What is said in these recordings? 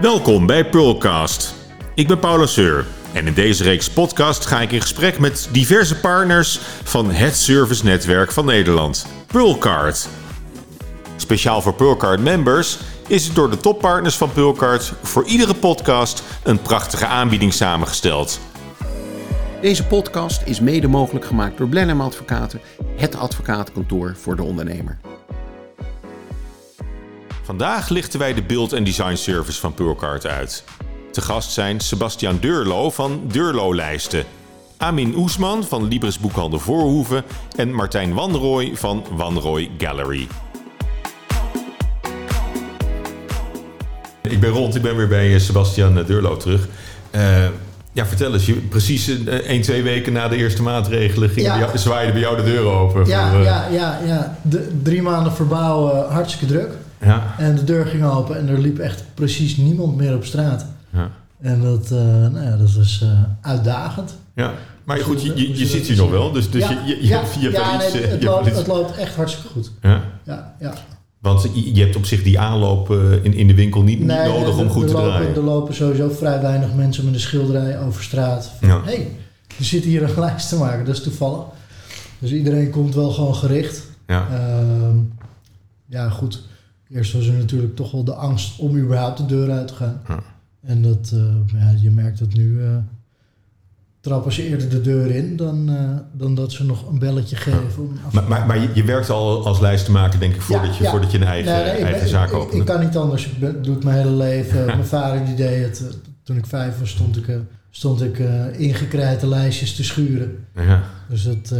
Welkom bij Pearlcast. Ik ben Paula Seur en in deze reeks podcast ga ik in gesprek met diverse partners van het servicenetwerk van Nederland, Pearlcard. Speciaal voor Pearlcard members is het door de toppartners van Pearlcard voor iedere podcast een prachtige aanbieding samengesteld. Deze podcast is mede mogelijk gemaakt door Blenheim Advocaten, het advocatenkantoor voor de ondernemer. Vandaag lichten wij de beeld- en design service van Pearlcard uit. Te gast zijn Sebastian Deurlo van Deurlo Lijsten, Amin Oesman van Libris Boekhandel Voorhoeven en Martijn Wanrooy van Wanrooy Gallery. Ik ben rond, ik ben weer bij Sebastian Deurlo terug. Uh, ja, vertel eens, je, precies uh, 1, 2 weken na de eerste maatregelen ging ja. jou, zwaaide bij jou de deuren open. Ja, voor, uh... ja, ja, ja. De, drie maanden verbouwen, hartstikke druk. Ja. En de deur ging open en er liep echt precies niemand meer op straat. Ja. En dat, uh, nou ja, dat is uh, uitdagend. Ja, maar goed, je, je, je zit hier nog wel, dus, dus ja, je, je, je, ja, je hebt ja, iets... nee, uh, het, loopt, hebt het loopt echt hartstikke goed. Ja. Ja, ja. Want je, je hebt op zich die aanloop in, in de winkel niet, nee, nodig er, om goed er te lopen, draaien. Er lopen sowieso vrij weinig mensen met een schilderij over straat. Ja. hey, je zit hier een lijst te maken, dat is toevallig. Dus iedereen komt wel gewoon gericht. Ja. Ehm, ja, goed. Eerst was er natuurlijk toch wel de angst om überhaupt de deur uit te gaan. Ja. En dat, eh, ja, je merkt dat nu eh, trappen ze eerder de deur in dan, eh, dan dat ze nog een belletje geven. Om af- Maar, maar, maar je, je werkt al als lijstenmaker, denk ik, voordat, Ja, je, ja. voordat je een eigen, Nee, nee, ik, eigen ben- zaak ik- opent. Ik, kan niet anders. Ik ben, doe het mijn hele leven. Mijn vader die deed het. Toen ik vijf was, stond ik, stond ik eh, ingekrijte lijstjes te schuren. ja. Dus dat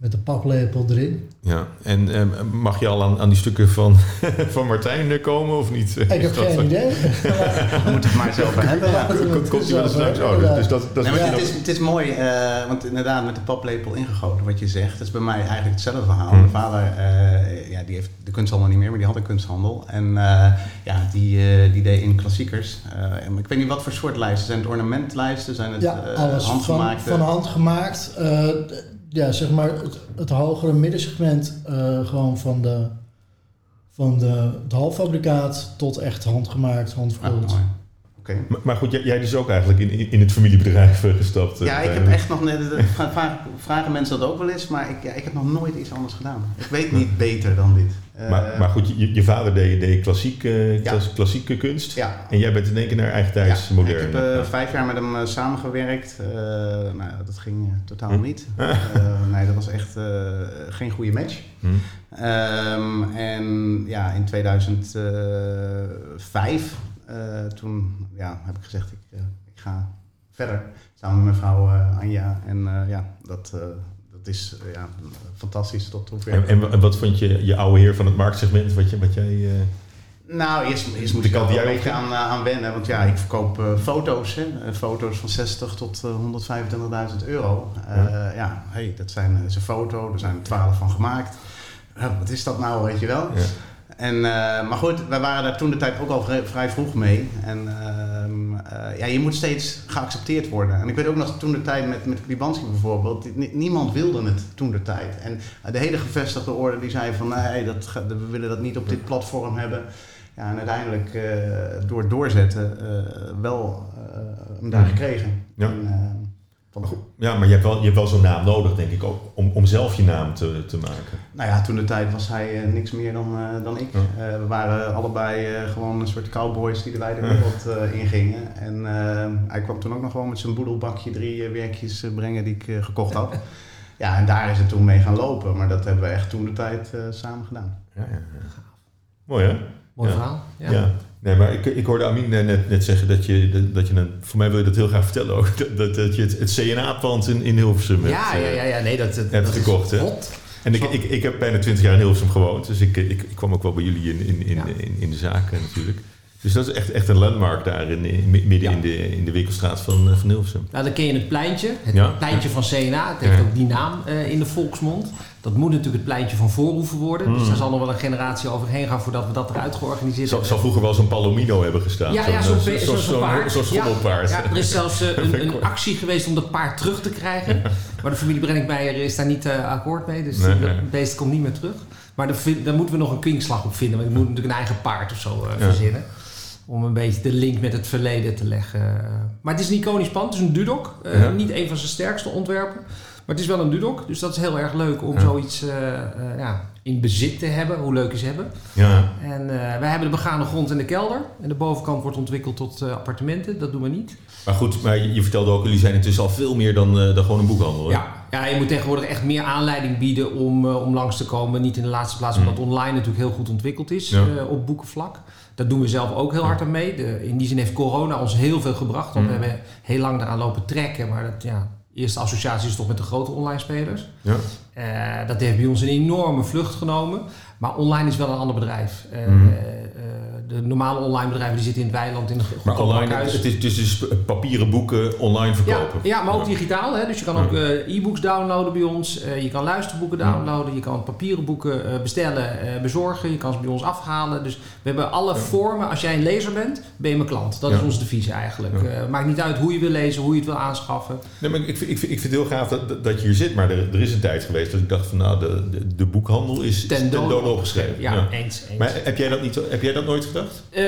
met de paplepel erin. Ja, en eh, mag je al aan, aan die stukken van, van Martijn eh, komen of niet? Ik heb dat- geen idee. We moeten het maar over hebben. Ja. Komt- Komt hij wel eens langs? Oh, dus, dus dat, dat Nee, maar het, is, het is mooi, eh, want inderdaad met de paplepel ingegoten, wat je zegt. Dat is bij mij eigenlijk hetzelfde verhaal. Hmm. Mijn vader, eh, ja, die heeft de kunsthandel niet meer, maar die had een kunsthandel. En eh, ja, die, eh, die deed in klassiekers. Eh, en ik weet niet wat voor soort lijsten. Zijn het ornamentlijsten? Zijn het Ja, eh, alles van, handgemaakte? van hand gemaakt. Ja, zeg maar het, het hogere middensegment eh, gewoon van, de, van de, het halffabrikaat tot echt handgemaakt, Ah, handverkoeld. Maar, maar goed, jij, jij dus ook eigenlijk in, in- het familiebedrijf eh, gestapt. eh, Ja, ik heb echt nog net. vra- Vragen mensen dat ook wel eens, maar ik, ja, ik heb nog nooit iets anders gedaan. Ik weet niet beter dan dit. Eh, Maar, maar goed, je, je vader deed, deed klassiek, eh, Ja. klas- klassieke kunst. ja, En jij bent in één keer naar eigen tijds Ja, modern. Ik heb eh, vijf jaar met hem eh, samengewerkt. Eh, nou, dat ging eh, totaal Hm. niet. Eh, nee, dat was echt eh, geen goede match. Hm. Ehm, en ja, in 2005, eh, toen ja, heb ik gezegd, ik, eh, ik ga verder. Samen met mijn vrouw eh, Anja. En ja, dat, dat is ja, fantastisch tot hoever. En, en, wa- en wat vond je, je oude heer van het marktsegment, wat, je, wat jij... Nou, eerst, eerst De moest ik er jij een beetje aan, aan wennen. Want ja, ik verkoop foto's. Hè. Foto's van 60 tot eh, 125.000 euro. Ja. ja, hey, dat zijn, dat is een foto. Er zijn er 12 van gemaakt. Wat is dat nou, weet je wel? ja. En, eh, maar goed, wij waren daar toen de tijd ook al vrij, vroeg mee. En ehm, eh, ja, je moet steeds geaccepteerd worden. En ik weet ook nog toen de tijd met, met Klibanski bijvoorbeeld, ni- niemand wilde het toen de tijd. En de hele gevestigde orde die zei van nee, dat, we willen dat niet op dit platform hebben. Ja, en uiteindelijk eh, door het doorzetten wel hem daar Mhm. gekregen. Ja. En, van, ja, maar je hebt wel, je hebt wel zo'n naam nodig, denk ik ook, om, om zelf je naam te, te maken. Nou ja, toen de tijd was hij eh, niks meer dan, eh, dan ik. Ja. Eh, we waren allebei eh, gewoon een soort cowboys die de wijde wereld eh, ingingen. En hij kwam toen ook nog gewoon met zijn boedelbakje drie werkjes brengen die ik eh, gekocht had. ja, en daar is het toen mee gaan lopen. Maar dat hebben we echt toen de tijd eh, samen gedaan. Ja, ja, ja. Mooi hè? Mooi Ja. verhaal. Ja. Ja. Nee, maar ik, ik hoorde Amin net, net zeggen dat je, dat, je een, voor mij wil je dat heel graag vertellen ook, dat, dat, dat je het, het CNA-pand in, in Hilversum hebt, Ja, eh, ja, ja, ja, nee, dat, dat, hebt dat is gekocht, hè? hot. En ik, ik, ik heb bijna twintig jaar in Hilversum gewoond, dus ik, ik, ik kwam ook wel bij jullie in, in, in, Ja. in, in de zaken natuurlijk. Dus dat is echt, echt een landmark daar in, midden Ja. in, de, in de winkelstraat van, van Hilversum. Nou, dan ken je het pleintje, het Ja. pleintje van CNA. Het heeft Ja. ook die naam eh, in de volksmond. Dat moet natuurlijk het pleintje van Voorhoeven worden. Dus Mm. daar zal nog wel een generatie overheen gaan voordat we dat eruit georganiseerd hebben. zal vroeger wel zo'n Palomino hebben gestaan. Ja, zo'n eh, paard. Zo'n schommelpaard. Ja, er is zelfs een, een actie geweest om dat paard terug te krijgen. Maar de familie Brenninkmeijer is daar niet akkoord mee. Dus Nee, dat nee. beest komt niet meer terug. Maar daar, moeten we nog een kwinkslag op vinden. Want ik moet natuurlijk een eigen paard of zo Ja. verzinnen. Om een beetje de link met het verleden te leggen. Maar het is een iconisch pand, het is een Dudok. Uh, Ja. Niet een van zijn sterkste ontwerpen. Maar het is wel een Dudok, dus dat is heel erg leuk om Ja. zoiets eh, eh, ja, in bezit te hebben. Hoe leuk is hebben. Ja. En eh, wij hebben de begane grond in de kelder. En de bovenkant wordt ontwikkeld tot eh, appartementen. Dat doen we niet. Maar goed, maar je, je vertelde ook, jullie zijn intussen al veel meer dan, eh, dan gewoon een boekhandel. hè? Ja, ja, je moet tegenwoordig echt meer aanleiding bieden om, om langs te komen. Niet in de laatste plaats omdat online natuurlijk heel goed ontwikkeld is Ja. op boekenvlak. Daar doen we zelf ook heel hard aan mee. De, in die zin heeft corona ons heel veel gebracht. Want Mm. we hebben heel lang daaraan lopen trekken. Maar dat, ja, eerste associatie is toch met de grote online spelers. Ja. Eh, dat heeft bij ons een enorme vlucht genomen. Maar online is wel een ander bedrijf. Eh, Mhm. De normale online bedrijven die zitten in het weiland in een Maar online, het is, is dus papieren boeken online Ja, verkopen. ja, maar ook digitaal. Hè? Dus je kan ook eh, e-books downloaden bij ons. Eh, je kan luisterboeken downloaden. Je kan papieren boeken eh, bestellen, bezorgen. Je kan ze bij ons afhalen. Dus we hebben alle vormen. Als jij een lezer bent, ben je mijn klant. Dat Ja. is onze devies eigenlijk. Ja. Maakt niet uit hoe je wil lezen, hoe je het wil aanschaffen. Nee, maar ik, vind- ik, vind, ik vind het heel gaaf dat, dat- je hier zit. Maar er, er is een tijd geweest dat ik dacht van nou, de, de, de boekhandel is ten, ten opgeschreven. Ja, eens. eens. Maar heb jij, dat niet, heb jij dat nooit gedacht? Eh,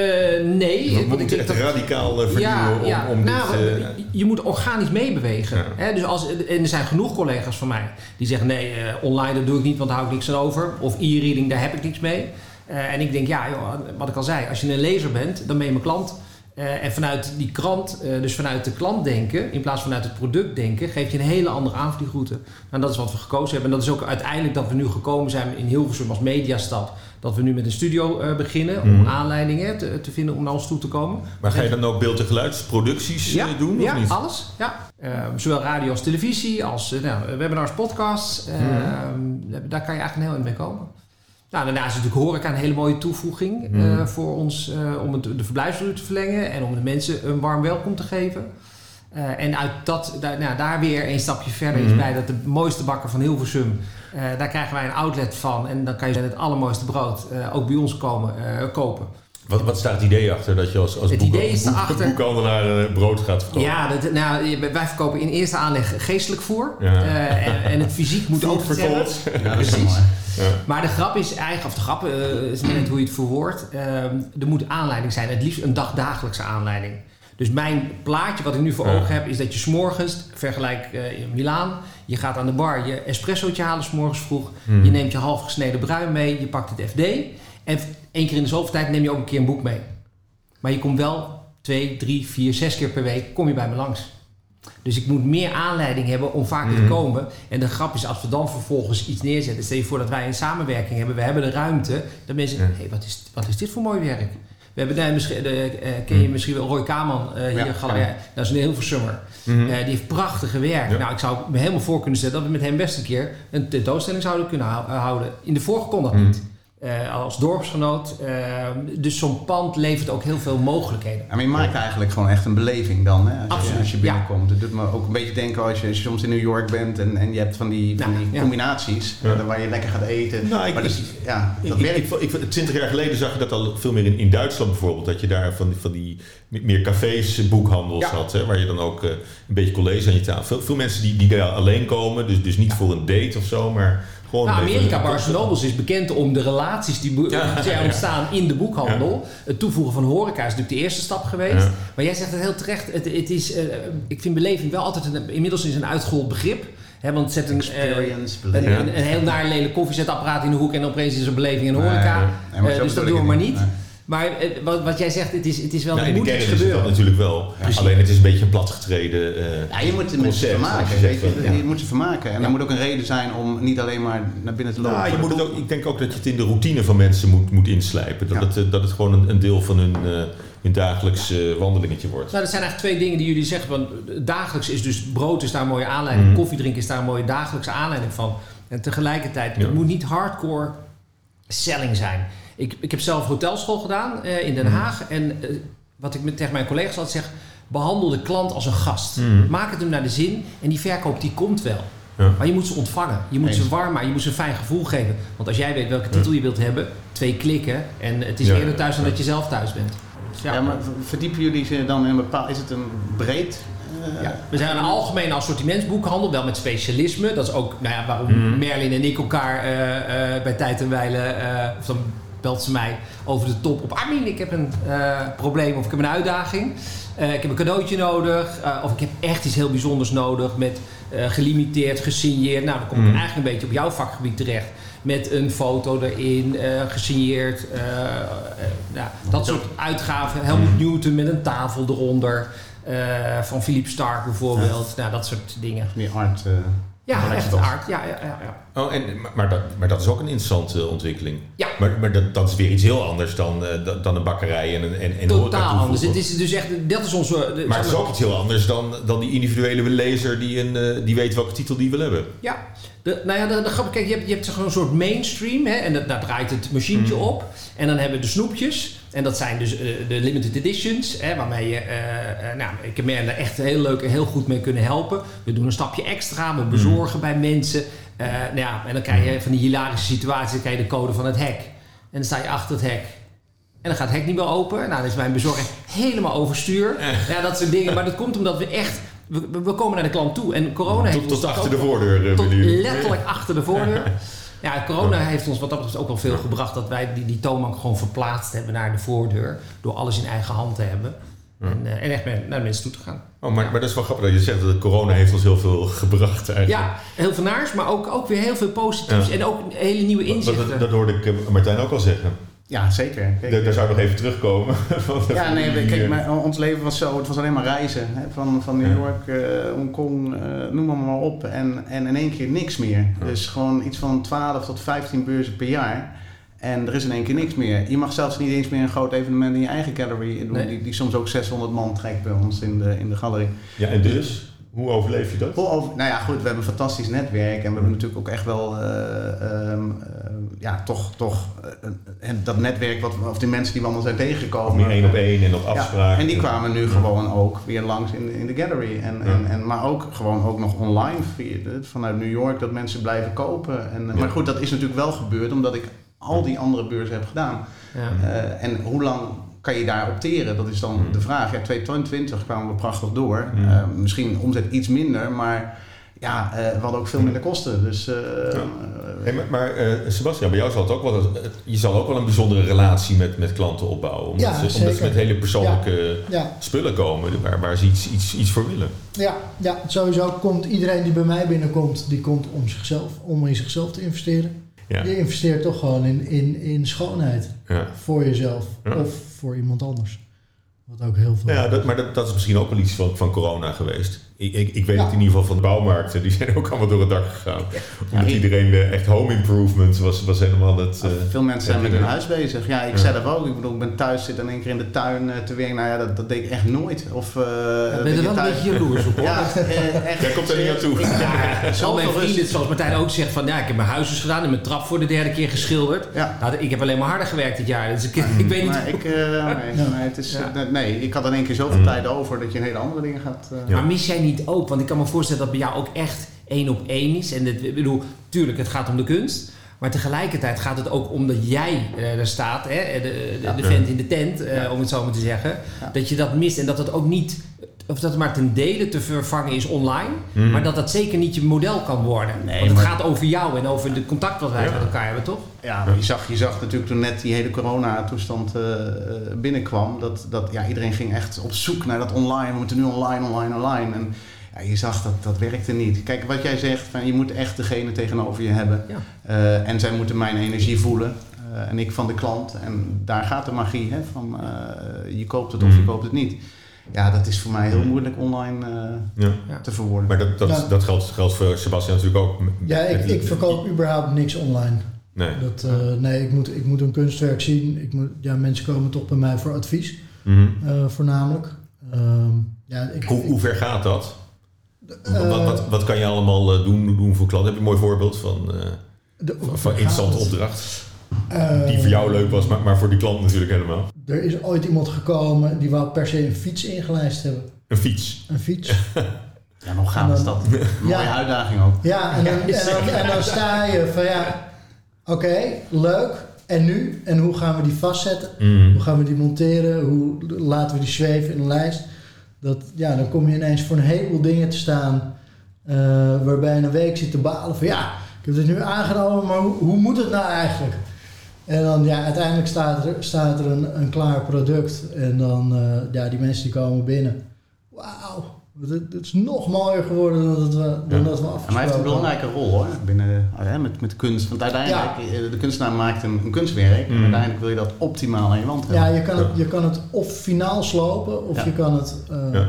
nee. We want ik moeten denk echt dat- radicaal eh, vernieuwen ja, ja. om, om nou, dit... eh, je moet organisch meebewegen. Ja. Hè? Dus als, en er zijn genoeg collega's van mij die zeggen: nee, online dat doe ik niet, want daar hou ik niks aan over. Of e-reading, daar heb ik niks mee. En ik denk, ja, joh, wat ik al zei, als je een lezer bent, dan ben je mijn klant. En vanuit die krant, dus vanuit de klant denken, in plaats van vanuit het product denken, geef je een hele andere aanvliegroute. Nou, dat is wat we gekozen hebben. En dat is ook uiteindelijk dat we nu gekomen zijn in Hilversum als mediastad. Dat we nu met een studio eh, beginnen om Mhm. aanleidingen te, te vinden om naar ons toe te komen. maar ga je dan ook beeld- en geluidsproducties eh, doen? Ja, of niet? alles. Ja. Eh, zowel radio als televisie, als uh, nou, webinars, podcasts. Mhm. Daar kan je eigenlijk een heel eind mee komen. Nou, daarnaast is natuurlijk horeca een hele mooie toevoeging Mhm. voor ons om het, de verblijfsduur te verlengen en om de mensen een warm welkom te geven. Uh, en uit dat, daar, nou, daar weer een stapje verder Mhm. is bij dat de mooiste bakker van Hilversum, uh, daar krijgen wij een outlet van. En dan kan je het allermooiste brood uh, ook bij ons komen kopen. Wat, wat staat het idee achter dat je als, als het boek, idee is boek, boekhandelaar brood gaat verkopen? Ja, dat, nou, wij verkopen in eerste aanleg geestelijk voer. Ja. Uh, en, en, het fysiek moet ook verkocht. Ja, mooi. Ja. Maar de grap is eigenlijk, of de grap uh, is net hoe je het verwoordt. Uh, er moet aanleiding zijn, het liefst een dagdagelijkse aanleiding. Dus mijn plaatje wat ik nu voor Ja. ogen heb, is dat je s'morgens, vergelijk uh, in Milaan, je gaat aan de bar je espressootje halen s'morgens vroeg. Hmm. Je neemt je half gesneden bruin mee, je pakt het FD. En één keer in de zoveel tijd neem je ook een keer een boek mee. Maar je komt wel twee, drie, vier, zes keer per week kom je bij me langs. Dus ik moet meer aanleiding hebben om vaker te komen. En de grap is, als we dan vervolgens iets neerzetten... stel je voor dat wij een samenwerking hebben. We hebben de ruimte. Dan mensen Ja. hé, hey, wat, is, wat is dit voor mooi werk? We hebben daar misschien, de, uh, ken je misschien wel Roy Kaman uh, hier Ja. Dat is een heel versummer. Mhm. Uh, die heeft prachtige werk. Ja. Nou, ik zou me helemaal voor kunnen stellen dat we met hem best een keer een tentoonstelling zouden kunnen hou- houden. In de vorige kon dat Mhm. niet. Uh, als dorpsgenoot. Uh, dus zo'n pand levert ook heel veel mogelijkheden. Ja, maar je maakt eigenlijk gewoon echt een beleving dan, hè? Als, je, Absoluut, als je ja. binnenkomt. Het doet me ook een beetje denken als je, als je soms in New York bent en, en je hebt van die, van Ja, die ja. combinaties Ja. eh, waar je lekker gaat eten. Nou, ik- maar dus, ja, dat Ik, werkt. ik, ik, ik- 20 jaar geleden zag je dat al veel meer in, in Duitsland bijvoorbeeld. Dat je daar van die, van die meer cafés, boekhandels Ja. had. Hè, waar je dan ook eh, een beetje collega's aan je tafel. Veel, veel mensen die, die daar alleen komen. Dus, dus niet voor een date of zo, maar gewoon... Nou, Amerika, Barnes Nobles is bekend om de relaties die Ja, ontstaan in de boekhandel. Het toevoegen van horeca is natuurlijk de eerste stap geweest. Ja. Maar jij zegt het heel terecht. Het, het is, eh, ik vind beleving wel altijd een, inmiddels is een uitgehold begrip. Hè, want zet een, Experience, een, een, een heel naar lelijk koffiezetapparaat in de hoek en opeens is er beleving en Nee, horeca. nee, nee, maar Eh, dus dat doen we ik maar niet. Maar eh, wat, wat jij zegt, het is, het is wel, Nou, in de moet kern iets is het dat gebeuren. natuurlijk wel. Alleen het is een beetje een platgetreden... eh, Ja, je moet de mensen vermaken. Weet zegt, je, ja. je moet ze vermaken. En Ja. er moet ook een reden zijn om niet alleen maar naar binnen te lopen. Nou, je moet het ook, ik denk ook dat je het in de routine van mensen moet, moet inslijpen. Dat, Ja. het, eh, dat het gewoon een, een deel van hun, eh, hun dagelijks eh, wandelingetje wordt. Nou, dat zijn eigenlijk twee dingen die jullie zeggen. Want dagelijks is dus brood is daar een mooie aanleiding. Mhm. Koffie drinken is daar een mooie dagelijkse aanleiding van. En tegelijkertijd, Ja. het moet niet hardcore selling zijn. Ik, ik heb zelf hotelschool gedaan eh, in Den Mhm. Haag. En eh, wat ik met, tegen mijn collega's altijd zeg... behandel de klant als een gast. Mhm. Maak het hem naar de zin. En die verkoop die komt wel. Ja. Maar je moet ze ontvangen. Je moet Eens. ze warm maken. Je moet ze een fijn gevoel geven. Want als jij weet welke titel je wilt hebben... twee klikken. En het is Ja. eerder thuis dan dat je zelf thuis bent. Dus Ja, maar verdiepen jullie ze dan in een bepaald... Is het een breed... eh, Ja, we zijn een algemene assortimentsboekhandel, wel met specialisme. Dat is ook nou ja, waarom Mhm. Merlin en ik elkaar eh, eh, bij tijd en wijle, eh, of dan belt ze mij over de top op. Armin, ik heb een eh, probleem of ik heb een uitdaging. Eh, ik heb een cadeautje nodig. eh, of ik heb echt iets heel bijzonders nodig met gelimiteerd, gesigneerd. Nou, dan kom ik Mhm. eigenlijk een beetje op jouw vakgebied terecht. Met een foto erin, gesigneerd. nou, dat soort uitgaven. Helmut Newton met een tafel eronder. van Philippe Stark bijvoorbeeld. Nou, dat soort dingen. Meer art. Ja, echt art. Ja, ja, ja, ja. Oh, en, maar, maar, dat, maar dat is ook een interessante ontwikkeling. Ja. Maar, maar dat, dat is weer iets heel anders dan, eh, dan- een bakkerij en een en, Totaal anders. Het is dus echt, dat is onze... de- Maar het is ook iets heel anders dan, dan die individuele lezer die, een, eh, die weet welke titel die wil hebben. Ja, de, nou ja, de, de grap- kijk, je hebt, je hebt gewoon een soort mainstream, hè, en dat, daar draait het machientje Mhm. op. En dan hebben we de snoepjes, en dat zijn dus eh, de limited editions, hè, waarmee je, eh, nou, ik heb er echt heel leuk en heel goed mee kunnen helpen. We doen een stapje extra, we bezorgen bij mensen. Nou ja, en dan krijg je van die hilarische situaties, dan krijg je de code van het hek. En dan sta je achter het hek. En dan gaat het hek niet meer open. Nou, dan is mijn bezorger helemaal overstuur. Ja, dat soort dingen. Maar dat komt omdat we echt... We, we komen naar de klant toe. En corona heeft Tot, achter de voordeur tot letterlijk achter de voordeur. Ja, corona heeft ons wat dat betreft ook wel veel gebracht dat wij die, die toonbank gewoon verplaatst hebben naar de voordeur. Door alles in eigen hand te hebben. En, eh, en echt naar de mensen toe te gaan. Oh, maar, maar dat is wel grappig dat je zegt dat corona heeft ons heel veel gebracht eigenlijk. Ja, heel veel naars, maar ook, ook weer heel veel positiefs. Ja. En ook hele nieuwe inzichten. dat, dat hoorde ik eh, Martijn ook al zeggen. Ja, zeker. Kijk, Daar, zou ik nog even terugkomen. Ja, nee, die, kijk, eh, maar ons leven was zo, het was alleen maar reizen. Hè? Van, van New. York, eh, Hongkong, eh, noem maar, maar op. En, en in één keer niks meer. Ja. Dus gewoon iets van 12 tot 15 beurzen per jaar. En er is in één keer niks meer. Je mag zelfs niet eens meer een groot evenement in je eigen gallery doen. Nee. Die, die soms ook 600 man trekt bij ons in de, in de galerie. Ja, en dus? Hoe overleef je dat? Over, nou ja, goed, we hebben een fantastisch netwerk. En we hebben natuurlijk ook echt wel, eh, ehm, eh, ja, toch, toch eh, en dat netwerk, wat, of die mensen die we allemaal zijn tegengekomen. Meer één op één en op Ja, afspraken. en die kwamen nu gewoon ook weer langs in, in de gallery. En, Ja. en, en, maar ook gewoon ook nog online via vanuit New York dat mensen blijven kopen. En, Ja. Maar goed, dat is natuurlijk wel gebeurd omdat ik al die andere beurzen heb gedaan. Ja. Eh, en hoe lang kan je daar opteren? Dat is dan Hmm. de vraag. Ja, 2020 kwamen we prachtig door. Eh, misschien omzet iets minder, maar ja, eh, we hadden ook veel minder kosten. Dus, eh, Hey, maar maar Sebastian, bij jou zal het ook wel, je zal ook wel een bijzondere relatie met, met klanten opbouwen. Omdat, Ja, ze, omdat ze zeker. met hele persoonlijke Ja, spullen komen waar, waar ze iets, iets, iets voor willen. ja, ja, sowieso komt iedereen die bij mij binnenkomt, die komt om zichzelf, om in zichzelf te investeren. Ja. Je investeert toch gewoon in, in, in schoonheid Ja. voor jezelf Ja. of voor iemand anders. Wat ook heel veel. Ja, dat, maar dat, dat is misschien ook wel iets van, van corona geweest. Ik, ik, ik weet Ja. het in ieder geval van de bouwmarkten, die zijn ook allemaal door het dak gegaan. Omdat ik- iedereen eh, echt home improvement was, was helemaal het... eh, veel mensen zijn met hun huis bezig. Ja, ik Ja. zelf ook. Ik bedoel, ik ben thuis, zit in één keer in de tuin eh, te werken. Nou ja, dat, dat deed ik echt nooit. Of, eh, ben je er wel een beetje jaloers op hoor. Ja, echt. Jij komt er niet aan toe. Ik- Ja, mijn vrienden, zoals Martijn ook zegt, van ja, ik heb mijn huis dus gedaan en mijn trap voor de derde keer geschilderd. Ja. Nou, ik heb alleen maar harder gewerkt dit jaar. Dus ik, ik weet niet. Maar ik, eh, nee, Ja. nee, het is, Ja. nee, ik had in één keer zoveel Mm. tijd over dat je een hele andere dingen gaat. eh, Ja. Maar mis jij niet ook? Want ik kan me voorstellen dat bij jou ook echt één op één is. En dit, ik bedoel, tuurlijk, het gaat om de kunst. Maar tegelijkertijd gaat het ook om dat jij eh, er staat, hè, de, de, Ja. de vent in de tent, eh, Ja. om het zo maar te zeggen. Ja. Dat je dat mist en dat het ook niet, of dat het maar ten dele te vervangen is online. Mhm. Maar dat dat zeker niet je model kan worden. Nee, Want het maar- gaat over jou en over de contact wat wij Ja. met elkaar hebben, toch? Ja, je zag, je zag natuurlijk toen net die hele corona-toestand eh, eh, binnenkwam, dat, dat ja, iedereen ging echt op zoek naar dat online. We moeten nu online, online, online. En ja, je zag dat dat werkte niet. Kijk, wat jij zegt, van, je moet echt degene tegenover je hebben. Ja. Eh, en zij moeten mijn energie voelen. eh, en ik van de klant. En daar gaat de magie hè, van eh, je koopt het of je Mm. koopt het niet. Ja, dat is voor mij heel moeilijk online eh, ja. te verwoorden. Maar dat, dat, Ja. dat geldt, geldt voor Sebastian natuurlijk ook. Ja, ik, ik verkoop überhaupt niks online. Nee. Dat, eh, nee, ik moet, ik moet een kunstwerk zien. Ik moet, ja, mensen komen toch bij mij voor advies, Mhm. eh, voornamelijk. Ehm, ja, ik, Hoe, ik- hoe ver gaat dat? eh, wat, wat, wat kan je allemaal eh, doen, doen voor klanten? Heb je een mooi voorbeeld van, eh, de- van, van interessante opdracht? Eh, Die voor jou leuk was, maar, maar voor die klant natuurlijk helemaal. Er is ooit iemand gekomen die wou per se een fiets ingelijst hebben. Een fiets. Een fiets. Ja, hoe gaaf is dat? Een mooie Ja. uitdaging ook. Ja, en dan, en dan, en dan sta je van ja, oké, leuk. En nu? En hoe gaan we die vastzetten? Mhm. Hoe gaan we die monteren? Hoe laten we die zweven in een lijst? Dat, ja, dan kom je ineens voor een heleboel dingen te staan. eh, waarbij je een week zit te balen van ja, ik heb het nu aangenomen, maar hoe, hoe moet het nou eigenlijk? En dan, ja, uiteindelijk staat er, staat er een, een klaar product. En dan, eh, ja, die mensen die komen binnen. Wauw, het, het is nog mooier geworden dan dat we, dan Ja. dat we Maar hij heeft een belangrijke rol hoor, binnen, eh, hè, met, met kunst. Want uiteindelijk, eh, de kunstenaar maakt een, een kunstwerk. Mm. En uiteindelijk wil je dat optimaal aan je wand hebben. Ja, je kan, het, je kan het of finaal slopen, of Ja. je kan het... eh, Ja.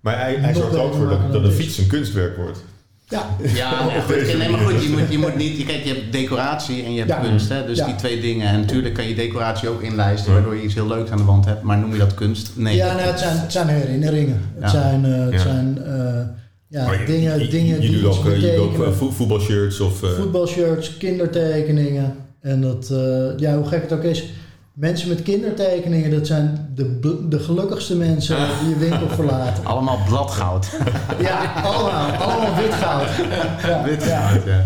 Maar hij, hij Nog zorgt er ook voor dat, dat dit. fiets een kunstwerk wordt. Ja. Ja, nee, goed, nee, maar goed, je moet, je moet niet... Je, kijk, je hebt decoratie en je hebt Ja. kunst. Hè, dus Ja. die twee dingen. En natuurlijk kan je decoratie ook inlijsten, waardoor je iets heel leuks aan de wand hebt. Maar noem je dat kunst? Nee. Ja, nou, het, zijn, het zijn herinneringen. Het Ja. zijn, eh, het Ja. zijn eh, ja, je- dingen, je, dingen je, die doet ook, eh, je doet ook betekenen. eh, vo- voetbalshirts of... eh, Voetbalshirts, kindertekeningen. En dat, eh, ja, hoe gek het ook is. Mensen met kindertekeningen, dat zijn de, de gelukkigste mensen die je winkel verlaten. Allemaal bladgoud. Ja, allemaal. Allemaal wit goud. Ja, Wit ja. goud, ja.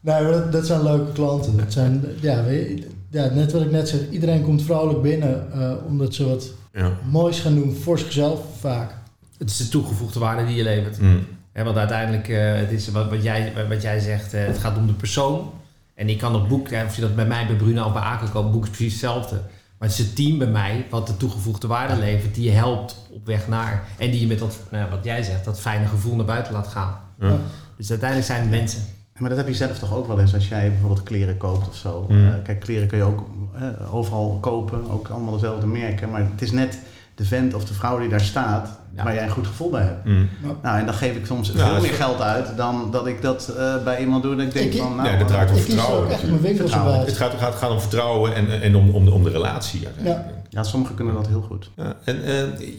Nee, maar dat, dat zijn leuke klanten. Dat zijn, ja, weet je, ja, net wat ik net zeg. Iedereen komt vrolijk binnen eh, omdat ze wat ja. moois gaan doen voor zichzelf vaak. Het is de toegevoegde waarde die je levert. Mm. Hè, want uiteindelijk, eh, het is wat, wat, jij, wat jij zegt, eh, het gaat om de persoon. En ik kan het boek, of je dat bij mij, bij Bruna of bij Aken koopt, het boek is precies hetzelfde. Maar het is het team bij mij wat de toegevoegde waarde levert, die je helpt op weg naar. En die je met dat, nou, ja, wat jij zegt, dat fijne gevoel naar buiten laat gaan. Ja. Dus uiteindelijk zijn het mensen. Maar dat heb je zelf toch ook wel eens als jij bijvoorbeeld kleren koopt of zo. Mm. Eh, kijk, kleren kun je ook eh, overal kopen, ook allemaal dezelfde merken. Maar het is net de vent of de vrouw die daar staat, Ja. waar jij een goed gevoel bij hebt. Mm. Nou, en dan geef ik soms Ja, veel meer geld uit dan dat ik dat eh, bij iemand doe. Dat ik denk Ik- van, nou, Ja, dat draait om er vertrouwen Het gaat, gaat, gaat om vertrouwen en, en om, om, de, om de relatie uiteindelijk. ja, sommigen kunnen dat heel goed. Ja, en eh,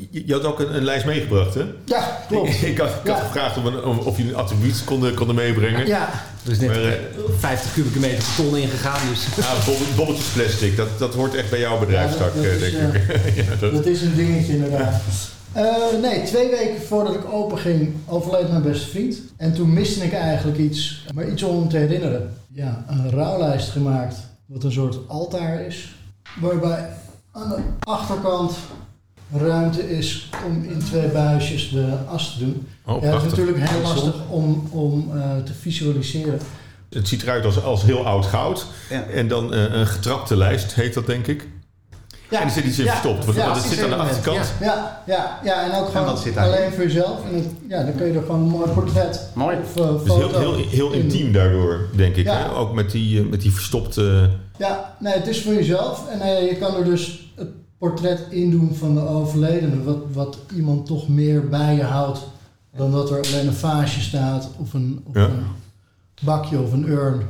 je, je had ook een, een lijst meegebracht, hè? Ja, klopt. ik had, ik had Ja. gevraagd om een, om, of jullie een attribuut konden, konden meebrengen. Ja, Er is net Maar, eh, 50 kubieke meter beton ingegaan. Dus Ja, bobbel- bobbeltjes plastic, dat, dat hoort echt bij jouw bedrijfstak, Ja, dat- dat eh, is, denk ik. ja, dat, dat is een dingetje inderdaad. Eh, nee, twee weken voordat ik open ging, overleed mijn beste vriend. En toen miste ik eigenlijk iets, maar iets om te herinneren. Ja, een rouwlijst gemaakt, wat een soort altaar is. Waarbij aan de achterkant ruimte is om in twee buisjes de as te doen. oh, ja, het is natuurlijk heel lastig om, om eh, te visualiseren. Het ziet eruit als, als heel oud goud. Ja. En dan eh, een getrapte lijst, heet dat denk ik. Ja, En er zit iets in ja, verstopt, want het zit aan de achterkant. Ja, ja, ja, en ook En gewoon alleen voor jezelf. En dan, ja, dan kun je er gewoon een mooi portret Mooi. of Dus heel, heel, heel in intiem daardoor, denk ik. Ja. Hè? Ook met die, eh, met die verstopte... Ja, nee, het is voor jezelf. En eh, je kan er dus het portret in doen van de overledene. Wat, wat iemand toch meer bij je houdt dan dat er alleen een vaasje staat of een, of Ja. een bakje of een urn.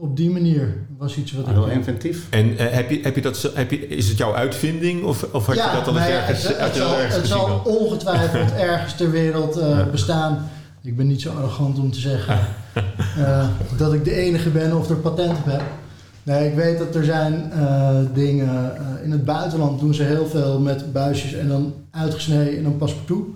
Op die manier was iets wat ik... Heel inventief. En eh, heb je, heb je dat, heb je, is het jouw uitvinding of, of had je dat al eens nou ja, ergens, het, het zal, ergens het gezien? zal dan? ongetwijfeld ergens ter wereld eh, Ja. bestaan. Ik ben niet zo arrogant om te zeggen eh, dat ik de enige ben of er patent op heb. Nee, ik weet dat er zijn eh, dingen... eh, in het buitenland doen ze heel veel met buisjes en dan uitgesneden in een paspartout.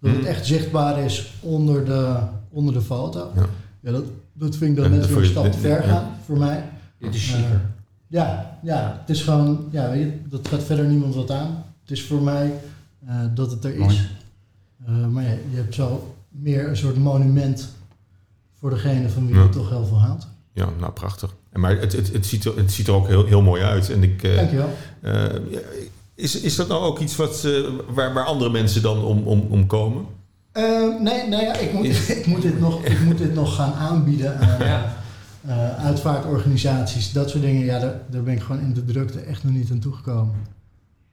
Dat het Mhm. echt zichtbaar is onder de, onder de foto. Ja. Ja, dat, dat vind ik dan net dat weer een stap te ver gaan voor mij. dit is chiquer. Ja, ja, het is gewoon, ja, weet je, dat gaat verder niemand wat aan. Het is voor mij eh, dat het er Mooi. is. Eh, maar ja, je hebt zo meer een soort monument voor degene van wie Ja. je toch heel veel houdt. Ja, nou prachtig. En Maar het, het, het, ziet er, het ziet er ook heel, heel mooi uit. En ik, eh, Dankjewel. eh, is, is dat nou ook iets wat, eh, waar, waar andere mensen dan om, om, om komen? Eh, nee, nee ja, ik, moet, ik, moet dit nog, ik moet dit nog gaan aanbieden aan Ja. eh, uitvaartorganisaties, dat soort dingen. Ja, daar, daar ben ik gewoon in de drukte echt nog niet aan toegekomen.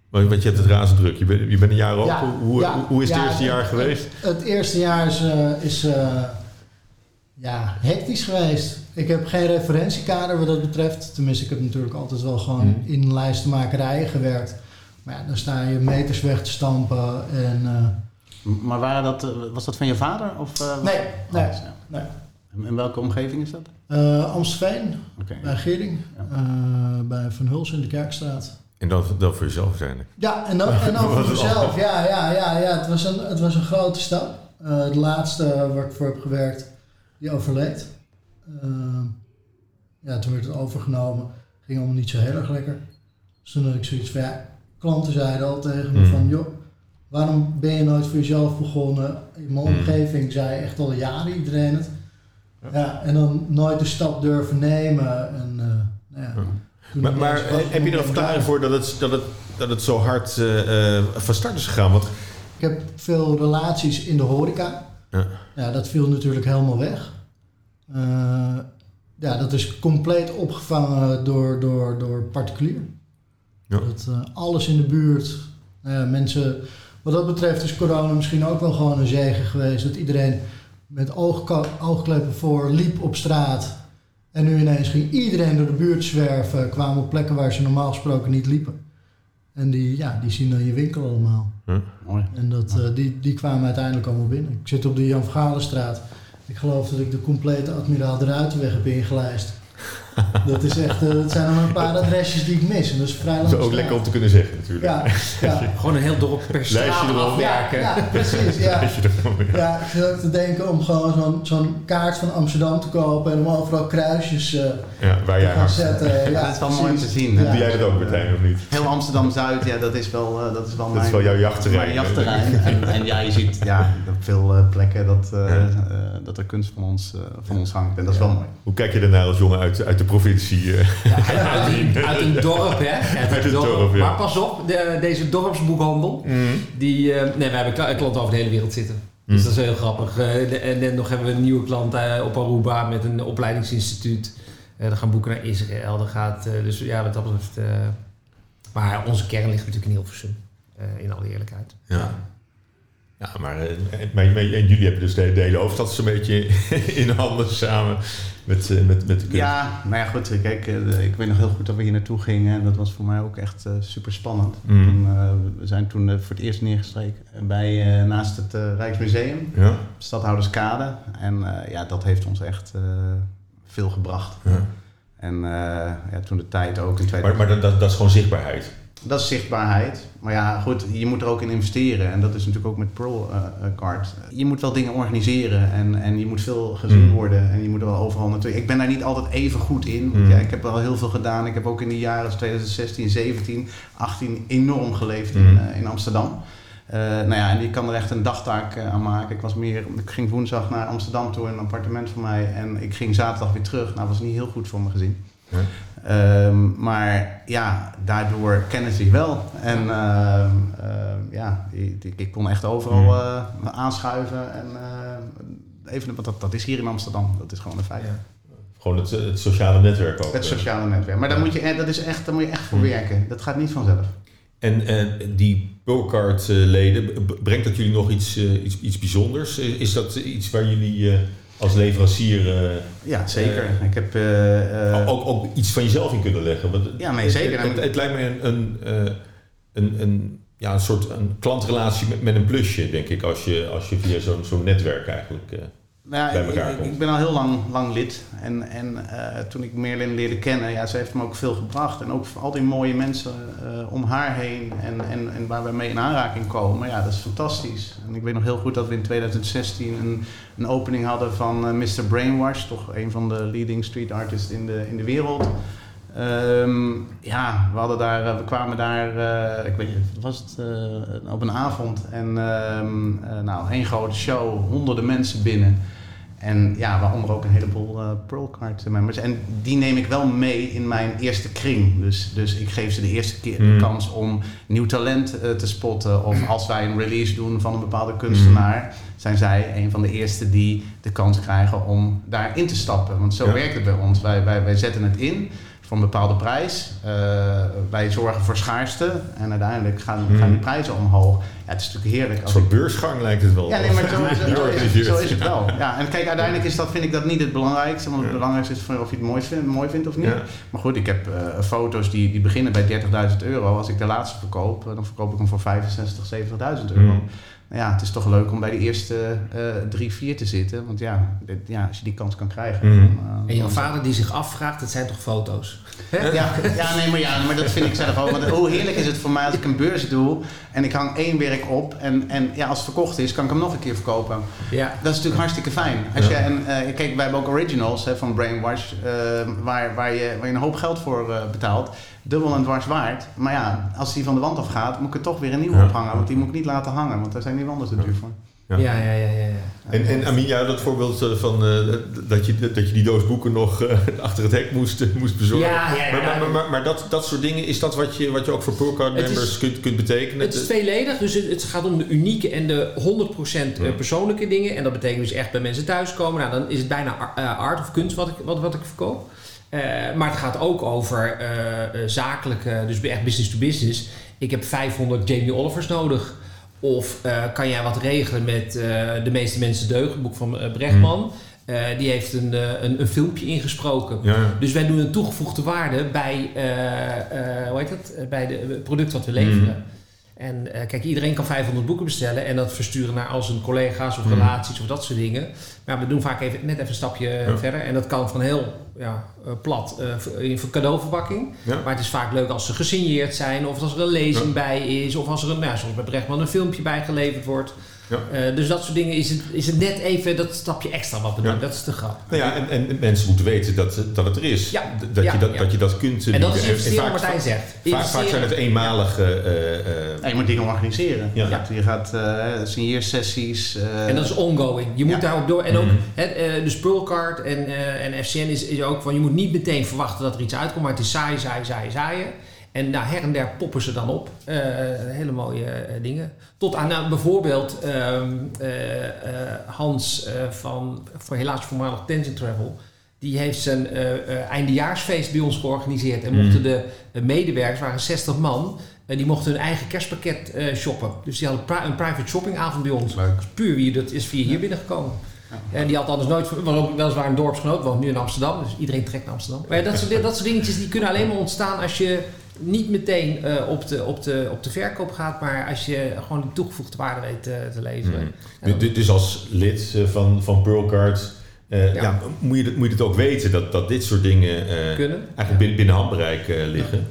Want want je hebt het razend druk. Je bent, je bent een jaar open. Ja, hoe, hoe, ja, hoe is het ja, eerste jaar geweest? Het eerste jaar is, eh, is eh, ja, hectisch geweest. Ik heb geen referentiekader wat dat betreft. Tenminste, ik heb natuurlijk altijd wel gewoon Mhm. in lijstenmakerijen gewerkt. Maar ja, dan sta je meters weg te stampen en... Maar waren dat, eh, was dat van je vader? Of, eh, nee, nee, nee. En In welke omgeving is dat? Eh, Amstelveen, Oké. bij Gering, Ja. eh, bij Van Huls in de Kerkstraat. En dan, dan voor jezelf uiteindelijk. Ja, en dan, en dan voor het mezelf. Ja, ja, ja, ja. Het, was een, het was een grote stap. Eh de laatste waar ik voor heb gewerkt, die overleed. Ja, toen werd het overgenomen. Ging allemaal niet zo heel erg lekker. Dus toen had ik zoiets van, ja, klanten zeiden al tegen me Mm. van, joh, waarom ben je nooit voor jezelf begonnen? In mijn Mm. omgeving zei echt al jaren iedereen het. Ja, en dan nooit de stap durven nemen. En, eh, nou ja. Ja. Maar, maar heb je er een verklaring voor dat het, dat het, dat het zo hard eh, eh, van start is gegaan? Want Ik heb veel relaties in de horeca. Ja. Ja, dat viel natuurlijk helemaal weg. Ja, dat is compleet opgevangen door, door, door particulier. Ja. Dat, alles in de buurt. Nou ja, mensen, wat dat betreft is corona misschien ook wel gewoon een zegen geweest. Dat iedereen met oogkleppen voor liep op straat. En nu ineens ging iedereen door de buurt zwerven. Kwamen op plekken waar ze normaal gesproken niet liepen. En die, ja, die zien dan je winkel allemaal. Mooi. En dat, eh, die, die kwamen uiteindelijk allemaal binnen. Ik zit op de Jan Vergalenstraat. Ik geloof dat ik de complete Admiraal de Ruitenweg heb ingelijst. Dat, is echt, eh, dat zijn dan een paar adresjes die ik mis. En dat is vrij lang. dat is ook lekker om te kunnen zeggen natuurlijk. Ja, ja, Gewoon een heel dorp per straat Lijstje erop. afwerken. ja, precies. Ja. Ervan, ja. Ja, ik zit ook te denken om gewoon zo'n zo'n kaart van Amsterdam te kopen en om overal kruisjes eh, Ja, waar te gaan hangt. zetten. Ja, dat is wel mooi om te precies. zien. Doe jij dat ook, Martijn, of niet? Heel Amsterdam-Zuid, ja, dat is wel, eh, dat is wel Dat mijn... is wel jouw jachtterrein. Mijn jachtterrein. en, en ja, je ziet ja, op veel plekken dat, eh, Ja. eh, dat er kunst van ons, eh, van ons hangt. En dat is wel mooi. Hoe kijk je ernaar als jongen uit, uit de provincie? eh? Uit, uit, een- uit een dorp, hè? Uit, Uit een dorp, ja. Maar pas op, de- deze dorpsboekhandel, die... eh, nee, we hebben kla- klanten over de hele wereld zitten. Dus Mm. dat is heel grappig. Eh, en net nog hebben we een nieuwe klant op Aruba met een opleidingsinstituut. Dan gaan boeken naar Israël. Dan gaat, dus ja, wat dat betreft... maar onze kern ligt natuurlijk in Hilversum. in alle eerlijkheid. Ja. Ja, maar, en jullie hebben dus de, de hele hoofdstad zo'n beetje in handen samen met, eh, met, met de kunst. Ja, nou ja, goed. Kijk, eh, ik weet nog heel goed dat we hier naartoe gingen. En dat was voor mij ook echt super spannend. Mm. we zijn toen eh, voor het eerst neergestreken bij, eh, naast het eh, Rijksmuseum, Ja. Stadhouderskade. En eh, ja, dat heeft ons echt eh, veel gebracht. Ja. En eh, ja, toen de tijd ook in 2000. Maar, maar dat, dat, dat is gewoon zichtbaarheid. Dat is zichtbaarheid. Maar ja, goed, je moet er ook in investeren. En dat is natuurlijk ook met Pearl eh, eh, Card. Je moet wel dingen organiseren en, en je moet veel gezien Mm. worden. En je moet er wel overal naartoe. Ik ben daar niet altijd even goed in. Want Mm. ja, ik heb wel heel veel gedaan. Ik heb ook in de jaren 2016, 17, 18 enorm geleefd in, Mm. eh, in Amsterdam. Nou ja, en ik kan er echt een dagtaak aan maken. Ik, was meer, ik ging woensdag naar Amsterdam toe in een appartement van mij. En ik ging zaterdag weer terug. Nou, dat was niet heel goed voor mijn gezin. Ja. Ehm, maar ja, daardoor kennen ze je wel. En ehm, ehm, ja, ik, ik- kon echt overal Hmm. eh, aanschuiven. En eh, even, want dat, dat is hier in Amsterdam. Dat is gewoon een feit. Gewoon het, het sociale netwerk ook. Het eh. sociale netwerk. Maar daar moet je, dat is echt, daar moet je echt voor Hmm. werken. Dat gaat niet vanzelf. En eh, die Pearlcard-leden, brengt dat jullie nog iets, iets, iets bijzonders? Is dat iets waar jullie eh, als leverancier eh, Ja, zeker. ik heb... eh, eh, ook, ook iets van jezelf in kunnen leggen? Want Ja, nee, zeker. Het, het, het lijkt me een, een, eh, een, een, ja, een soort een klantrelatie met, met een plusje, denk ik, als je, als je via zo'n zo'n netwerk eigenlijk... Nou, bij ik- elkaar ik, komt. ik ben al heel lang, lang lid. En, en eh, toen ik Merlin leerde kennen, ja, ze heeft me ook veel gebracht. En ook al die mooie mensen eh, om haar heen en, en, en waar we mee in aanraking komen. Ja, dat is fantastisch. En ik weet nog heel goed dat we in 2016 een, een opening hadden van eh, Mr. Brainwash. Toch een van de leading street artists in de, in de wereld. Ehm, ja, we, hadden daar, we kwamen daar, ik weet niet, was het, op een avond. En eh, nou, één grote show, honderden mensen binnen. En ja, waaronder ook een heleboel uh, Pearlcard members. En die neem ik wel mee in mijn eerste kring. Dus, dus ik geef ze de eerste keer de Mm. kans om nieuw talent eh, te spotten. Of als wij een release doen van een bepaalde kunstenaar, zijn zij een van de eerste die de kans krijgen om daarin te stappen. Want zo Ja. werkt het bij ons. Wij, wij, wij zetten het in voor een bepaalde prijs. Eh, wij zorgen voor schaarste en uiteindelijk gaan, Mm. gaan die prijzen omhoog. Ja, het is natuurlijk heerlijk. een Als soort ik beursgang lijkt het wel. ja, nee, maar zo, is, het, zo is het wel. Ja, en kijk, uiteindelijk is dat, vind ik dat niet het belangrijkste. Want het Ja. belangrijkste is of je het mooi vindt, mooi vindt of niet. Ja. Maar goed, ik heb eh, foto's die, die beginnen bij 30.000 euro. Als ik de laatste verkoop, eh, dan verkoop ik hem voor 65, 70.000 euro. Mm. Nou ja, het is toch leuk om bij de eerste eh, drie, vier te zitten. Want ja, dit- ja, als je die kans kan krijgen. Mm. dan, eh, En jouw vader die zich afvraagt, dat zijn toch foto's? ja, ja, nee, maar, ja, maar dat vind ik zelf ook. Want hoe heerlijk is het voor mij als ik een beurs doe en ik hang één werk op en, en ja, als het verkocht is, kan ik hem nog een keer verkopen. Ja. Dat is natuurlijk hartstikke fijn. Als Ja. je, en, eh, kijk, wij hebben ook originals hè, van Brainwash, eh, waar, waar, je, waar je een hoop geld voor eh, betaalt. Dubbel en dwars waard. Maar ja, als die van de wand afgaat, moet ik er toch weer een nieuwe Ja. ophangen. Want die moet ik niet laten hangen, want daar zijn die wanden te duur voor. Ja, ja, ja. ja, ja. En, en Aminia, dat voorbeeld eh, van eh, dat, je, dat je die doos boeken nog eh, achter het hek moest, moest bezorgen. Ja, ja, ja, maar, maar, maar, maar dat, dat soort dingen, is dat wat je, wat je ook voor Pearlcard Het is- members kunt, kunt betekenen? Het is tweeledig, dus het, het gaat om de unieke en de 100% Ja. persoonlijke dingen. En dat betekent dus echt bij mensen thuiskomen. Nou, dan is het bijna ar- art of kunst wat ik, wat, wat ik verkoop. Eh, maar het gaat ook over eh, eh, zakelijke, dus echt business to business. Ik heb 500 Jamie Olivers nodig. Of kan jij wat regelen met De meeste mensen deugen, het boek van Brechtman. Eh, die heeft een, een, een filmpje ingesproken. Ja. Dus wij doen een toegevoegde waarde bij, eh, hoe heet dat? Bij de, het product wat we leveren. Mhm. En eh, kijk, iedereen kan 500 boeken bestellen en dat versturen naar al zijn collega's of Mhm. relaties of dat soort dingen. Maar we doen vaak even, net even een stapje Ja. verder. En dat kan van heel ja, eh, plat eh, voor- in voor cadeauverpakking. Ja. Maar het is vaak leuk als ze gesigneerd zijn of als er een lezing bij is. Of als er een, nou, zoals bij Brechtman een filmpje bij geleverd wordt. Ja. Eh, dus dat soort dingen is het, is het net even dat stapje extra wat we Ja. doen. Dat is de grap. Nou ja, en, en mensen moeten weten dat, dat het er is. Ja. Dat, Ja, je dat, ja. dat je dat kunt En dat is investeren wat vaak- Martijn zegt. Vaak, zijn het eenmalige... eh, eh, Ja, je moet dingen organiseren. Ja. Je, je gaat eh signeersessies. eh, En dat is ongoing. Je moet Ja. daarop door. En ook Mhm. hè, eh, de Spurlcard en, eh, en FCN is, is ook van je moet niet meteen verwachten dat er iets uitkomt, maar het is saai, saai, saai, saaien. En nou, her en der poppen ze dan op. Eh, hele mooie eh, dingen. Tot aan nou, bijvoorbeeld ehm, eh, Hans van, voor helaas voormalig Tenzin Travel. Die heeft zijn eindejaarsfeest bij ons georganiseerd. En mochten de eh, medewerkers, waren 60 man, eh, die mochten hun eigen kerstpakket shoppen. Dus die hadden pri- een private shoppingavond bij ons. Leuk. Puur wie dat is via hier binnengekomen. En die had anders nooit, was ook weliswaar een dorpsgenoot, woont nu in Amsterdam, dus iedereen trekt naar Amsterdam. Maar ja, dat, soort, dat soort dingetjes die kunnen alleen maar ontstaan als je niet meteen eh, op, de, op, de, op de verkoop gaat, maar als je gewoon die toegevoegde waarde weet eh, te leveren. Dus- Dus als lid eh, van, van Pearlcard Ja. ja. moet, je, moet je het ook weten dat, dat dit soort dingen eigenlijk binnen, binnen handbereik liggen. Ja.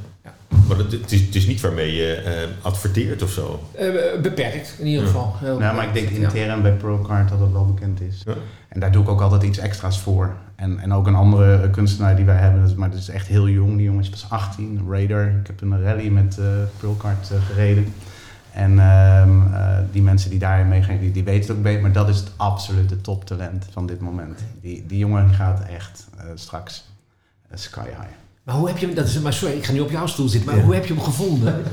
Maar het, het, is, het is niet waarmee je eh, adverteert of zo. Eh, beperkt, in ieder Ja. geval. Heel Nou, maar ik denk ja. intern bij ProCard dat het wel bekend is. Ja. En daar doe ik ook altijd iets extra's voor. En, en ook een andere eh, kunstenaar die wij hebben, dat is- maar dat is echt heel jong. Die jongen is pas 18, Raider. Ik heb een rally met eh ProCard eh, gereden. En ehm, eh, die mensen die daarin meegaan, die, die weten het ook beter. Maar dat is het absolute toptalent van dit moment. Die, die jongen gaat echt eh, straks eh, sky high. Maar hoe heb je hem, dat is, maar sorry, ik ga nu op jouw stoel zitten, maar Ja. hoe heb je hem gevonden?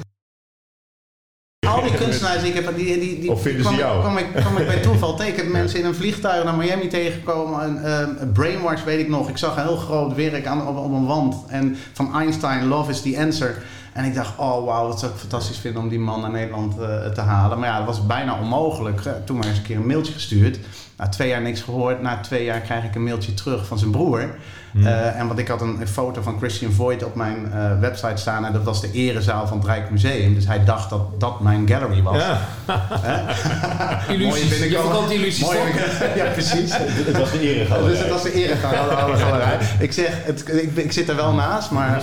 Al die kunstenaars die ik heb, die, die, die Of vinden ze kwam, jou? Kwam ik, kwam ik bij toeval tegen. Ik heb mensen in een vliegtuig naar Miami tegengekomen. Een, ehm, een Brainwash weet ik nog. Ik zag een heel groot werk aan, op, op een wand. En van Einstein, Love is the answer. En ik dacht, oh wauw, wat zou ik fantastisch vinden om die man naar Nederland eh, te halen. Maar ja, dat was bijna onmogelijk. Eh, Toen maar eens een keer een mailtje gestuurd. Na twee jaar niks gehoord. Na twee jaar krijg ik een mailtje terug van zijn broer. Hmm. Eh, en want ik had een, een foto van Christian Voigt op mijn eh, website staan. En dat was de erezaal van het Rijksmuseum. Dus hij dacht dat dat mijn gallery was. Ja, Illusies, je binnenkomen. verkoopt illusies Mooie ja, precies. het was de eregalerij. Dus het was de eregalerij. ik zeg, het, ik, ik zit er wel naast, maar,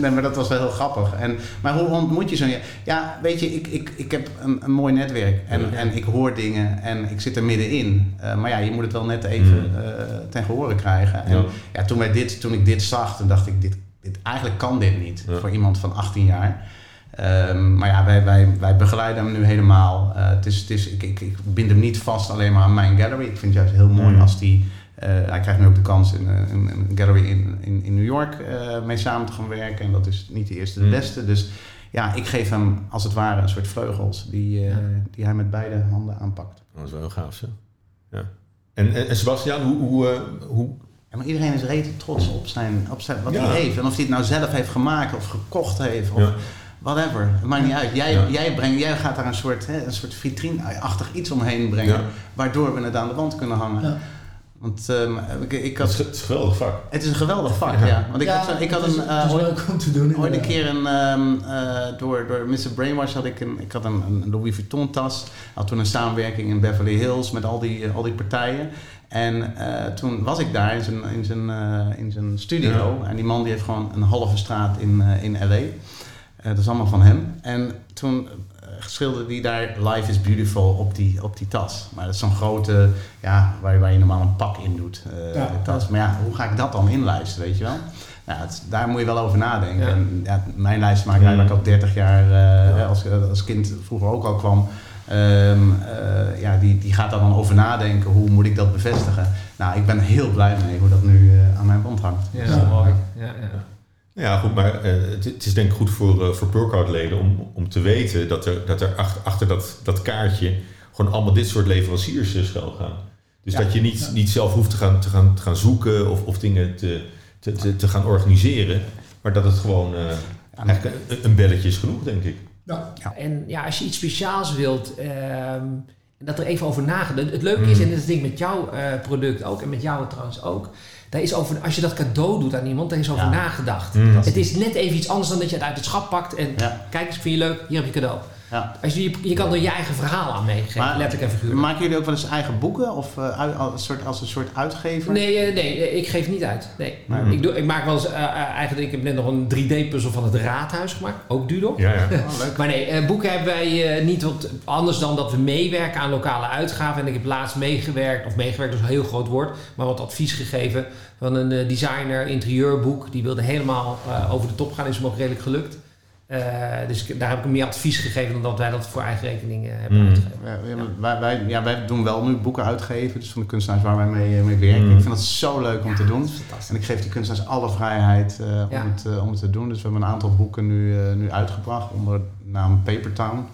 nee, maar dat was wel heel grappig. En, maar hoe ontmoet je zo'n... Ja, weet je, ik, ik, ik heb een, een mooi netwerk en, Ja. en ik hoor dingen en ik zit er middenin. Eh, maar ja, je moet het wel net even Mm. eh, ten gehore krijgen. En Ja. ja, toen, wij dit, toen ik dit zag, toen dacht ik, dit, dit, eigenlijk kan dit niet Ja. voor iemand van 18 jaar. Ehm, maar ja, wij, wij, wij begeleiden hem nu helemaal. Eh, het is, het is, ik, ik, ik bind hem niet vast alleen maar aan mijn gallery. Ik vind het juist heel mooi Mm. als die... eh, hij krijgt nu ook de kans in, eh, in, een gallery in, in, in New York mee samen te gaan werken. En dat is niet de eerste, de Mm. beste. Dus ja, ik geef hem als het ware een soort vleugels die, Ja. die hij met beide handen aanpakt. Dat is wel heel gaaf, zo. Ja. En, en, en Sebastian, hoe, hoe, hoe, Ja, maar iedereen is rete trots op, zijn, op zijn, wat Ja. hij heeft. En of hij het nou zelf heeft gemaakt of gekocht heeft. Of Ja. whatever. Het maakt niet uit. Jij, Ja. jij, brengt, jij gaat daar een soort, hè, een soort vitrine-achtig iets omheen brengen. Ja. Waardoor we het aan de wand kunnen hangen. Ja. Want ehm, ik, ik het, had, is, het is een geweldig vak. het is een geweldig vak, Ja. ja. Want ik Ja, had, zo- ik had een... eh, het is ooit- leuk om te doen. Ooit een keer een, ehm, eh, door, door Mr. Brainwash had ik een, ik had een, een Louis Vuitton tas. Had toen een samenwerking in Beverly Hills met al die, eh, al die partijen. En eh, toen was ik daar in zijn, in zijn, eh, in zijn studio. En die man die heeft gewoon een halve straat in, eh, in L.A. Dat is allemaal van hem. En toen schilderde hij daar Life is Beautiful op die, op die tas. Maar dat is zo'n grote, ja, waar, waar je normaal een pak in doet, Ja, tas. Maar ja, hoe ga ik dat dan inlijsten, weet je wel? Nou, het- daar moet je wel over nadenken. Ja. En, ja, mijn Mm. waar ik al 30 jaar Ja. als, als kind vroeger ook al kwam, Ehm, eh, ja, die, die gaat daar dan over nadenken, hoe moet ik dat bevestigen? Nou, ik ben heel blij mee hoe dat nu eh, aan mijn wand hangt. Ja, Ja. mooi. Ja, ja. Ja, goed, maar eh, het, het is denk ik goed voor, uh, voor Purkout-leden om, om te weten dat er, dat er achter, achter dat, dat kaartje gewoon allemaal dit soort leveranciers uh, schuil gaan. Dus Ja. dat je niet, Ja. niet zelf hoeft te gaan, te gaan, te gaan zoeken of, of dingen te, te, te, te gaan organiseren, maar dat het gewoon eh, eigenlijk een, een belletje is genoeg, denk ik. Ja. En ja, als je iets speciaals wilt, ehm, en dat er even over nagedacht. Het leuke is, en dat is ik met jouw eh, product ook, en met jou trouwens ook, daar is over, als je dat cadeau doet aan iemand, daar is over Ja. nagedacht. Mm. Het is net even iets anders dan dat je het uit het schap pakt en Ja. kijk eens, vind je leuk, hier heb je cadeau. Ja. Als je, je kan er je eigen verhaal aan meegeven, Maar- letterlijk en figuurlijk. Maken jullie ook wel eens eigen boeken of eh, uit- als, een soort, als een soort uitgever? Nee, eh, nee, eh, ik geef niet uit. Nee. Nee. Ik, doe, ik maak wel eens, eigenlijk, ik heb net nog een 3D-puzzel van het raadhuis gemaakt, ook Dudok. Ja, ja. Oh, leuk. Maar nee, eh, boeken hebben wij eh, niet wat anders dan dat we meewerken aan lokale uitgaven. En ik heb laatst meegewerkt, of meegewerkt is een heel groot woord, maar wat advies gegeven van een eh, designer, interieurboek. Die wilde helemaal over de top gaan, is hem ook redelijk gelukt. Eh, dus ik- daar heb ik hem meer advies gegeven dan dat wij dat voor eigen rekening eh, hebben Mm. uitgegeven. Ja, wij, wij, ja, wij doen wel nu boeken uitgeven, dus van de kunstenaars waar wij mee, eh, mee werken. Mm. Ik vind dat zo leuk om te doen. En ik geef die kunstenaars alle vrijheid eh, Ja. om, het, om het te doen. Dus we hebben een aantal boeken nu, eh, nu uitgebracht onder de naam Papertown.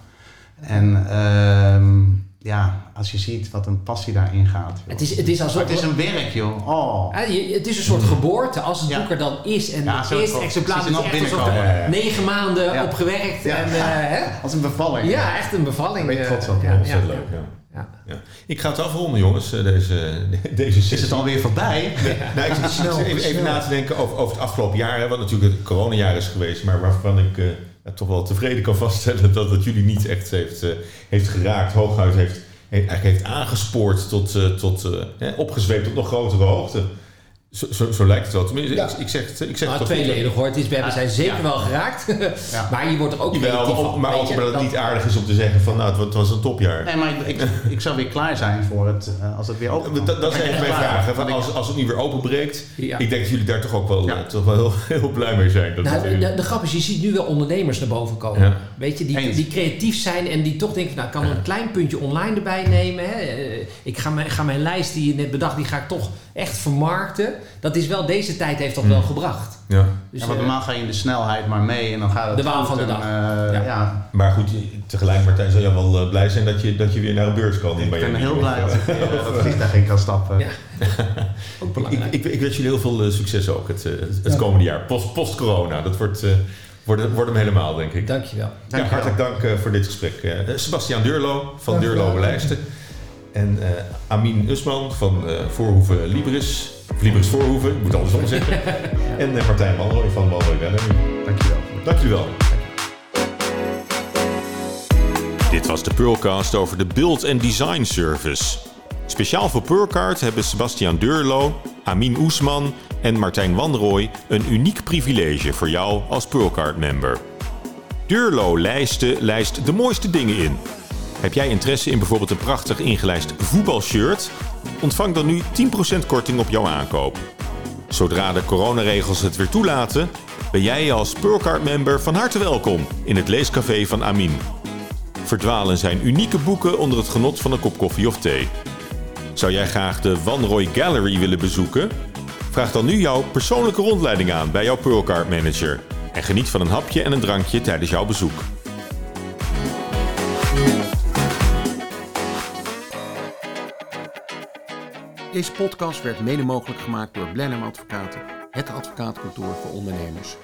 En ehm, ja, als je ziet wat een passie daarin gaat. joh. Het is, het is alsof... Het is een werk, joh. Oh. Het is een soort geboorte als het Ja. boek er dan is. En Ja, het eerste exemplaar is echt alsof er negen maanden Ja. op gewerkt. Ja. En, eh, hè? Als een bevalling. Ja, echt een bevalling. Ik eh, trots op. Ja, leuk, ja. ja. Ja. Ik ga het afronden, jongens, eh, deze, deze Is het alweer voorbij? Nou, ik zit even, even na te denken over, over het afgelopen jaar, hè, wat natuurlijk het coronajaar is geweest, maar waarvan ik eh, toch wel tevreden kan vaststellen dat het jullie niet echt heeft, eh, heeft geraakt, hooguit heeft, he- eigenlijk heeft aangespoord tot, eh, tot eh, opgezweept tot nog grotere hoogte. Zo, zo, zo lijkt het wel. Tenminste, Ja. ik, ik zeg het, ik zeg Nou, het tweeledig hoor. Het is, we hebben Ja, zijn zeker ja. wel geraakt. Ja. maar je wordt er ook maar, van. maar ook je. omdat het niet aardig is om te zeggen van nou, het, wa- het was een topjaar. Nee, maar ik, ik, ik zou weer klaar zijn voor het, eh, als het weer open Dat, dat is even mijn hè, van als, als het nu weer openbreekt, Ja. ik denk dat jullie daar toch ook wel, Ja. eh, toch wel heel, heel blij mee zijn. Dat Nou, de, de, de grap is, je ziet nu wel ondernemers naar boven komen. Ja. Weet je, die, Eens. die creatief zijn en die toch denken, nou, ik kan een klein puntje online erbij nemen. Hè. Eh, Ik ga mijn, ga mijn lijst die je net bedacht, die ga ik toch echt vermarkten. Dat is wel, deze tijd heeft dat Hmm. wel gebracht. ja. Dus, ja, want eh, normaal ga je in de snelheid maar mee en dan gaat het De waan goed van de dag. eh, Ja. ja. Maar goed, tegelijk Martijn zal je wel eh, blij zijn dat je, dat je weer naar een beurs kan. in Ik ben heel blij als ik dat vliegtuig in kan stappen. Ja. ook Ik, belangrijk. ik, ik wens jullie heel veel succes ook het, het Ja. komende jaar. Post- Post-corona. dat wordt, eh, wordt, wordt hem helemaal, denk ik. Dankjewel. Ja, Dankjewel. hartelijk dank voor dit gesprek. Eh, Sebastiaan Deurlo van Dankjewel. Deurlo Lijsten. En eh, Amin Usman van eh Voorhoeven Libris. Libris Voorhoeven, ik moet andersom zeggen. En eh, Martijn Wanrooy van. Dankjewel. Dank jullie wel. Dit was de Pearlcast over de Build and Design Service. Speciaal voor Pearlcard hebben Sebastian Deurlo, Amin Oesman en Martijn Wanrooy een uniek privilege voor jou als Pearlcard-member. Deurlo lijsten lijst de mooiste dingen in. Heb jij interesse in bijvoorbeeld een prachtig ingelijst voetbalshirt? Ontvang dan nu 10% korting op jouw aankoop. Zodra de coronaregels het weer toelaten, ben jij als Pearlcard-member van harte welkom in het leescafé van Amin. Verdwaal in zijn unieke boeken onder het genot van een kop koffie of thee. Zou jij graag de Wanrooy Gallery willen bezoeken? Vraag dan nu jouw persoonlijke rondleiding aan bij jouw Pearlcard manager. En geniet van een hapje en een drankje tijdens jouw bezoek. Deze podcast werd mede mogelijk gemaakt door Blenheim Advocaten, het advocatenkantoor voor ondernemers.